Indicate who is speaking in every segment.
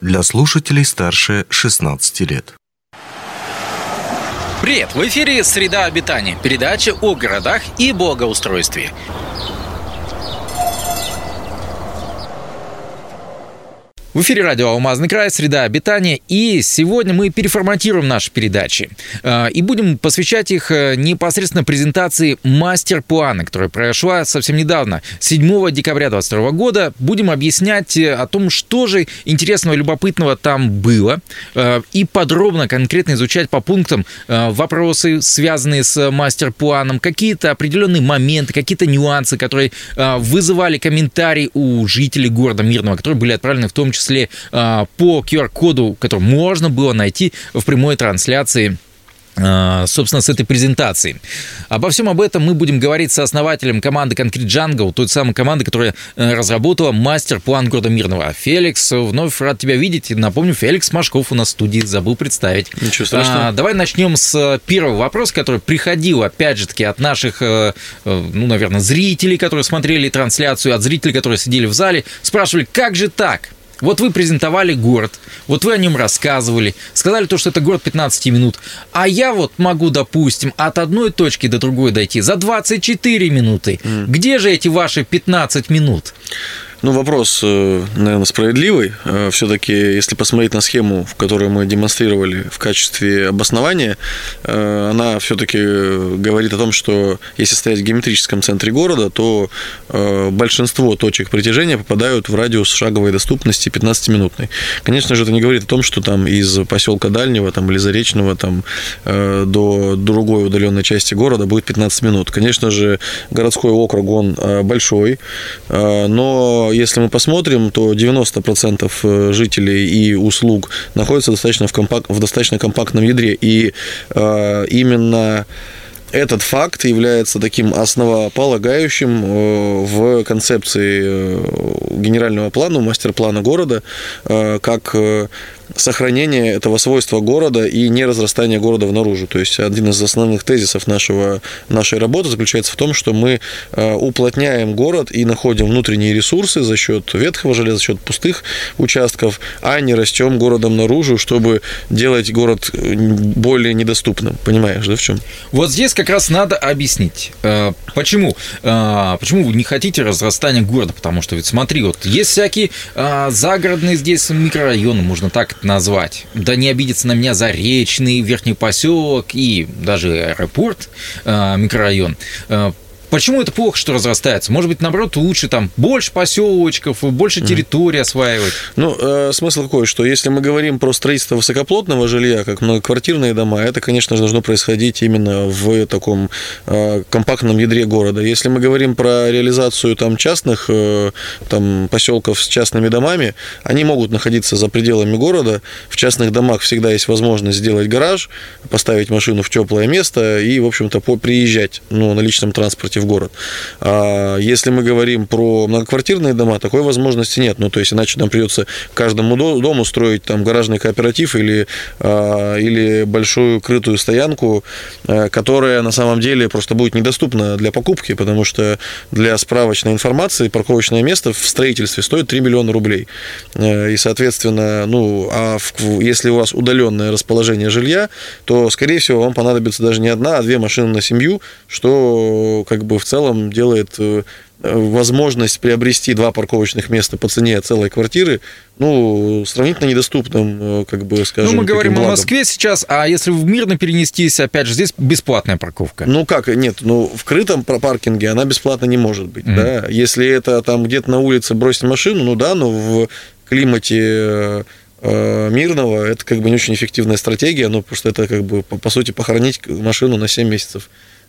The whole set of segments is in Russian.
Speaker 1: для слушателей старше 16 лет.
Speaker 2: Привет! В эфире «Среда обитания» – передача о городах и благоустройстве. В эфире радио «Алмазный край», «Среда обитания», и сегодня мы переформатируем наши передачи э, и будем посвящать их э, непосредственно презентации мастер-плана, которая прошла совсем недавно, 7 декабря 2022 года. Будем объяснять э, о том, что же интересного, любопытного там было, и подробно, конкретно изучать по пунктам вопросы, связанные с мастер-планом, какие-то определенные моменты, какие-то нюансы, которые вызывали комментарии у жителей города Мирного, которые были отправлены в том числе числе а, по QR-коду, который можно было найти в прямой трансляции а, собственно, с этой презентацией. Обо всем об этом мы будем говорить со основателем команды Concrete Jungle, той самой команды, которая э, разработала мастер-план города Мирного. Феликс, вновь рад тебя видеть. Напомню, Феликс Машков у нас в студии, забыл представить.
Speaker 3: Ничего страшного.
Speaker 2: А, давай начнем с первого вопроса, который приходил, опять же таки, от наших, э, э, ну, наверное, зрителей, которые смотрели трансляцию, от зрителей, которые сидели в зале, спрашивали, как же так? Вот вы презентовали город, вот вы о нем рассказывали, сказали то, что это город 15 минут, а я вот могу, допустим, от одной точки до другой дойти за 24 минуты. Mm. Где же эти ваши 15 минут?
Speaker 3: Ну, вопрос, э, наверное, справедливый. Э, Все-таки, если посмотреть на схему, в которой мы демонстрировали в качестве обоснования, э, она все-таки говорит о том, что если стоять в геометрическом центре города, то большинство точек притяжения попадают в радиус шаговой доступности 15-минутной. Конечно же, это не говорит о том, что там из поселка Дальнего там, или Заречного там, до другой удаленной части города будет 15 минут. Конечно же, городской округ, он большой, но если мы посмотрим, то 90% э, жителей и услуг находятся достаточно в, компак... в достаточно компактном ядре. И э, именно этот факт является таким основополагающим э, в концепции э, генерального плана, мастер-плана города, как сохранение этого свойства города и не разрастание города внаружи. То есть один из основных тезисов нашего, нашей работы заключается в том, что мы э, уплотняем город и находим внутренние ресурсы за счет ветхого железа, за счет пустых участков, а не растем городом наружу, чтобы делать город э, более недоступным. Понимаешь, да, в чем?
Speaker 2: Вот здесь как раз надо объяснить, э, почему, почему вы не хотите разрастания города, потому что ведь смотри, вот есть всякие загородные здесь микрорайоны, можно так назвать. Да не обидится на меня Заречный, Верхний поселок и даже аэропорт, э, микрорайон. Почему это плохо, что разрастается? Может быть, наоборот, лучше там больше поселочков, больше территории осваивать?
Speaker 3: Ну, э, смысл какой, что если мы говорим про строительство высокоплотного жилья, как многоквартирные дома, это, конечно же, должно происходить именно в таком э, компактном ядре города. Если мы говорим про реализацию там частных э, там поселков с частными домами, они могут находиться за пределами города. В частных домах всегда есть возможность сделать гараж, поставить машину в теплое место и, в общем-то, приезжать ну, на личном транспорте в город. А если мы говорим про многоквартирные дома, такой возможности нет. Ну, то есть, иначе нам придется каждому дому строить там гаражный кооператив или, а, или большую крытую стоянку, а, которая на самом деле просто будет недоступна для покупки, потому что для справочной информации парковочное место в строительстве стоит 3 миллиона рублей. А, и, соответственно, ну, а в, если у вас удаленное расположение жилья, то, скорее всего, вам понадобится даже не одна, а две машины на семью, что как бы в целом делает э, возможность приобрести два парковочных места по цене целой квартиры, ну, сравнительно недоступным, э, как бы, скажем,
Speaker 2: Ну, мы говорим благом. о Москве сейчас, а если в Мирно перенестись, опять же, здесь бесплатная парковка.
Speaker 3: Ну, как, нет, ну, в крытом паркинге она бесплатно не может быть, mm-hmm. да. Если это там где-то на улице бросить машину, ну да, но в климате э, мирного это как бы не очень эффективная стратегия, но просто это как бы, по, по сути, похоронить машину на 7 месяцев.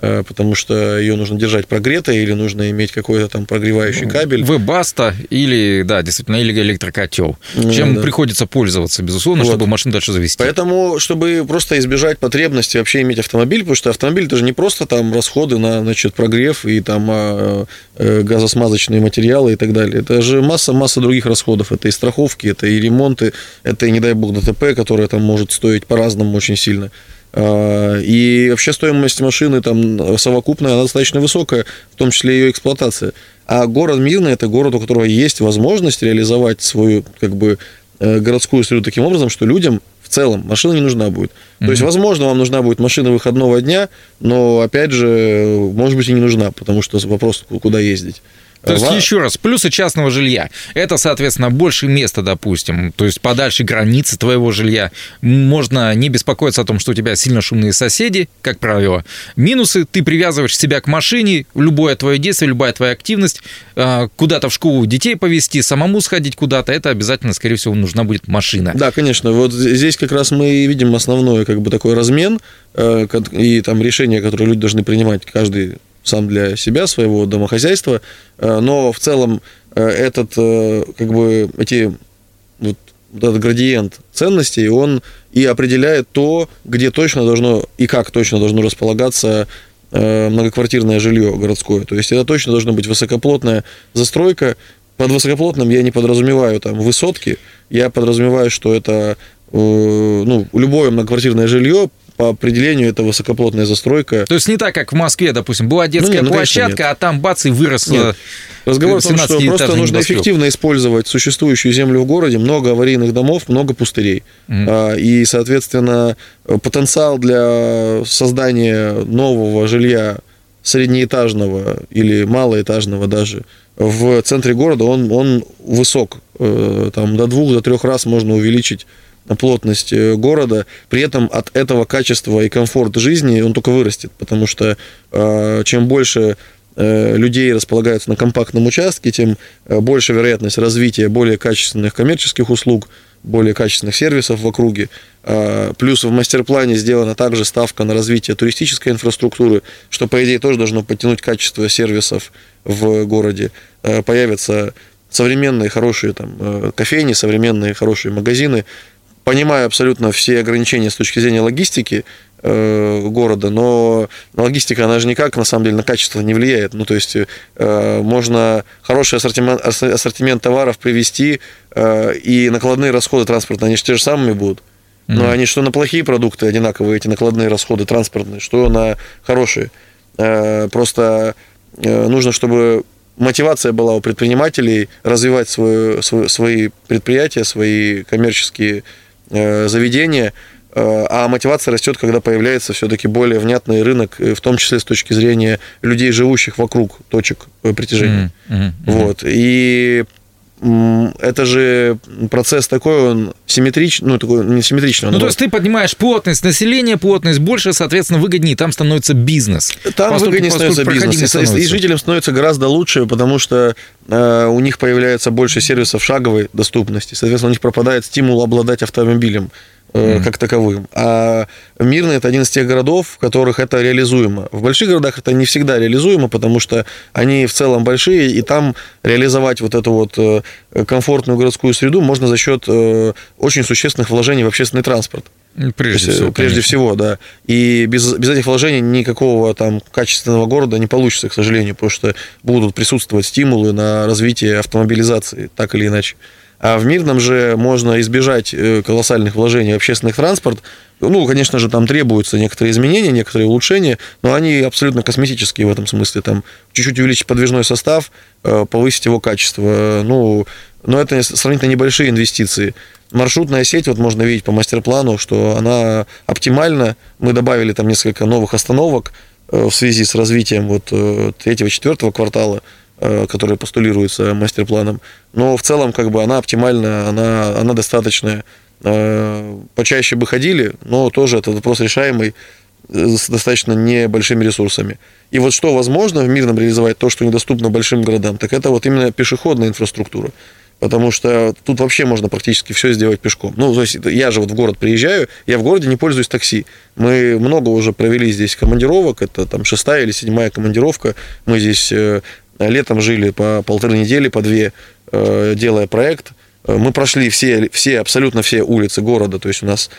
Speaker 3: Э, потому что ее нужно держать прогретой или нужно иметь какой-то там прогревающий ну, кабель.
Speaker 2: Вебаста или, да, действительно, или электрокотел. Ну, чем да. приходится пользоваться, безусловно, вот. чтобы машину дальше завести.
Speaker 3: Поэтому, чтобы просто избежать потребности вообще иметь автомобиль, потому что автомобиль это же не просто там расходы на, значит, прогрев и там а, э, газосмазочные материалы и так далее. Это же масса-масса других расходов. Это и страховки, это и ремонты, это и, не дай бог, ДТП, которое там может стоить по-разному очень сильно. А, и вообще стоимость машины там совокупная, она достаточно высокая, в том числе ее эксплуатация. А город Мирный – это город, у которого есть возможность реализовать свою как бы городскую среду таким образом, что людям в целом машина не нужна будет. Mm-hmm. То есть, возможно, вам нужна будет машина выходного дня, но, опять же, может быть, и не нужна, потому что вопрос, куда ездить.
Speaker 2: То есть, еще раз, плюсы частного жилья. Это, соответственно, больше места, допустим, то есть подальше границы твоего жилья. Можно не беспокоиться о том, что у тебя сильно шумные соседи, как правило. Минусы, ты привязываешь себя к машине, любое твое действие, любая твоя активность, а, куда-то в школу детей повезти, самому сходить куда-то, это обязательно, скорее всего, нужна будет машина.
Speaker 3: Да, конечно. Вот здесь как раз мы видим основной как бы такой размен э, и там решения, которые люди должны принимать каждый сам для себя, своего домохозяйства, э, но в целом э, этот, э, как бы, эти, вот, этот градиент ценностей, он и определяет то, где точно должно и как точно должно располагаться многоквартирное жилье городское. То есть это точно должна быть высокоплотная застройка. Под высокоплотным я не подразумеваю там высотки, я подразумеваю, что это ну, любое многоквартирное жилье по определению это высокоплотная застройка.
Speaker 2: То есть не так, как в Москве, допустим, была детская ну, нет, ну, площадка, а там бац и выросла. Нет.
Speaker 3: Разговор о том, что просто нужно эффективно использовать существующую землю в городе, много аварийных домов, много пустырей. Mm. И, соответственно, потенциал для создания нового жилья среднеэтажного или малоэтажного даже в центре города, он, он высок. Э, там до двух, до трех раз можно увеличить плотность э, города, при этом от этого качества и комфорт жизни он только вырастет, потому что э, чем больше э, людей располагаются на компактном участке, тем больше вероятность развития более качественных коммерческих услуг, более качественных сервисов в округе. Плюс в мастер-плане сделана также ставка на развитие туристической инфраструктуры, что, по идее, тоже должно подтянуть качество сервисов в городе. Появятся современные хорошие там, кофейни, современные хорошие магазины, понимаю абсолютно все ограничения с точки зрения логистики э, города, но логистика, она же никак, на самом деле, на качество не влияет. Ну, то есть, э, можно хороший ассортимент, ассортимент товаров привести, э, и накладные расходы транспортные, они же те же самыми будут. Но mm-hmm. они что на плохие продукты одинаковые, эти накладные расходы транспортные, что на хорошие. Э, просто э, нужно, чтобы мотивация была у предпринимателей развивать свою, свои предприятия, свои коммерческие Э, заведения, э, а мотивация растет, когда появляется все-таки более внятный рынок, в том числе с точки зрения людей, живущих вокруг точек э, притяжения. Mm-hmm. Mm-hmm. Вот. И это же процесс такой, он симметричный, ну, такой не симметричный.
Speaker 2: Ну, то есть ты поднимаешь плотность населения, плотность больше, соответственно, выгоднее, там становится бизнес.
Speaker 3: Там поскольку, выгоднее становится бизнес, становится. и жителям становится гораздо лучше, потому что э, у них появляется больше сервисов шаговой доступности, соответственно, у них пропадает стимул обладать автомобилем mm. как таковым. А Мирный это один из тех городов, в которых это реализуемо. В больших городах это не всегда реализуемо, потому что они в целом большие, и там реализовать вот эту вот э, комфортную городскую среду можно за счет э, очень существенных вложений в общественный транспорт.
Speaker 2: Прежде всего.
Speaker 3: Прежде всего, да. И без, без этих вложений никакого там качественного города не получится, к сожалению, потому что будут присутствовать стимулы на развитие автомобилизации, так или иначе. А в мирном же можно избежать э, колоссальных вложений в общественный транспорт. Ну, конечно же, там требуются некоторые изменения, некоторые улучшения, но они абсолютно косметические в этом смысле. Там чуть-чуть увеличить подвижной состав, э, повысить его качество. Ну, но это сравнительно небольшие инвестиции. Маршрутная сеть, вот можно видеть по мастер-плану, что она оптимальна. Мы добавили там несколько новых остановок э, в связи с развитием вот третьего-четвертого квартала которая постулируется мастер-планом. Но в целом, как бы, она оптимальна, она, она достаточная. Э, почаще бы ходили, но тоже это вопрос решаемый э, с достаточно небольшими ресурсами. И вот что возможно в мирном реализовать, то, что недоступно большим городам, так это вот именно пешеходная инфраструктура. Потому что тут вообще можно практически все сделать пешком. Ну, то есть я же вот в город приезжаю, я в городе не пользуюсь такси. Мы много уже провели здесь командировок, это там шестая или седьмая командировка. Мы здесь летом жили по полторы недели, по две, э, делая проект. Э, мы прошли все, все, абсолютно все улицы города, то есть у нас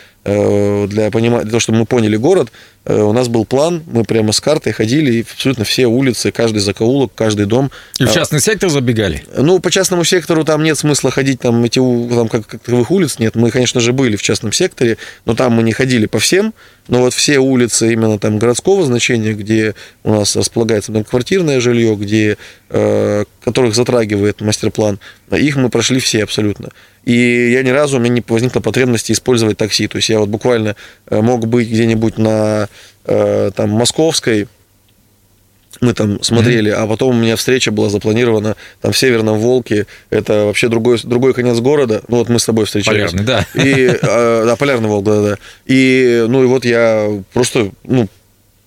Speaker 3: для, понимания, для того, чтобы мы поняли город, э, у нас был план, мы прямо с картой ходили, и абсолютно все улицы, каждый закоулок, каждый дом.
Speaker 2: И в частный сектор забегали?
Speaker 3: Ну, по частному сектору там нет смысла ходить, там эти там, как, таковых улиц нет. Мы, конечно же, были в частном секторе, но там мы не ходили по всем. Но вот все улицы именно там городского значения, где у нас располагается квартирное жилье, где, э, которых затрагивает мастер-план, их мы прошли все абсолютно. И я ни разу, у меня не возникла потребности использовать такси. То есть я вот буквально э, мог быть где-нибудь на э, там, Московской, мы там смотрели, mm-hmm. а потом у меня встреча была запланирована там в Северном Волке, это вообще другой, другой конец города, ну вот мы с тобой встречались.
Speaker 2: Полярный, да.
Speaker 3: И, э, да, Полярный Волк, да-да. И, ну и вот я просто, ну,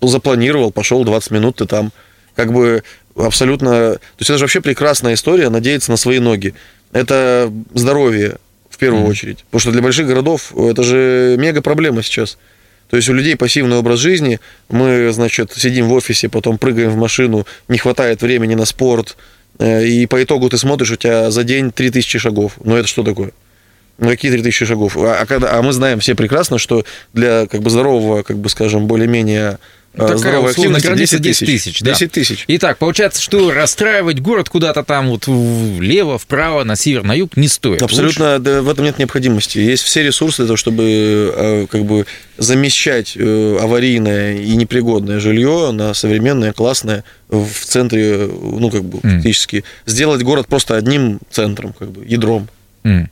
Speaker 3: запланировал, пошел 20 минут, ты там, как бы абсолютно... То есть это же вообще прекрасная история, надеяться на свои ноги. Это здоровье в первую mm-hmm. очередь. Потому что для больших городов это же мега проблема сейчас. То есть у людей пассивный образ жизни, мы, значит, сидим в офисе, потом прыгаем в машину, не хватает времени на спорт, э, и по итогу ты смотришь, у тебя за день 3000 шагов. Ну это что такое? Ну какие 3000 шагов? А, а, когда, а мы знаем все прекрасно, что для как бы здорового, как бы скажем, более-менее
Speaker 2: Такая здоровая активность 10 тысяч. 10 тысяч, да.
Speaker 3: 10 тысяч.
Speaker 2: Итак, получается, что расстраивать город куда-то там вот влево, вправо, на север, на юг не стоит.
Speaker 3: Абсолютно, да, в этом нет необходимости. Есть все ресурсы для того, чтобы э, как бы замещать э, аварийное и непригодное жилье на современное, классное в центре, ну как бы фактически mm. сделать город просто одним центром, как бы ядром.
Speaker 2: Mm.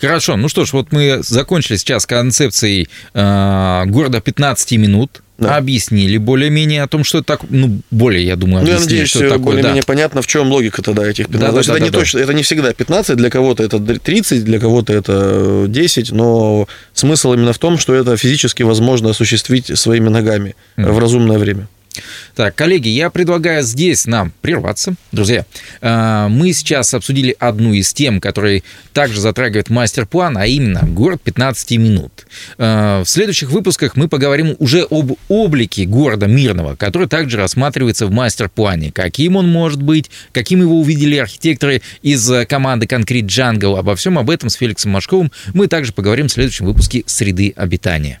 Speaker 2: Хорошо, ну что ж, вот мы закончили сейчас концепцией э, города 15 минут да. объяснили более-менее о том, что это так, ну, более, я думаю,
Speaker 3: объяснили, ну, я надеюсь, что такое. более-менее да. понятно, в чем логика тогда этих 15. Да, да, это да, не да, точно, да. это не всегда 15, для кого-то это 30, для кого-то это 10, но смысл именно в том, что это физически возможно осуществить своими ногами mm. в разумное время.
Speaker 2: Так, коллеги, я предлагаю здесь нам прерваться. Друзья, а, мы сейчас обсудили одну из тем, которая также затрагивает мастер-план, а именно город 15 минут. А, в следующих выпусках мы поговорим уже об облике города Мирного, который также рассматривается в мастер-плане. Каким он может быть, каким его увидели архитекторы из команды Concrete Jungle. Обо всем об этом с Феликсом Машковым мы также поговорим в следующем выпуске «Среды обитания».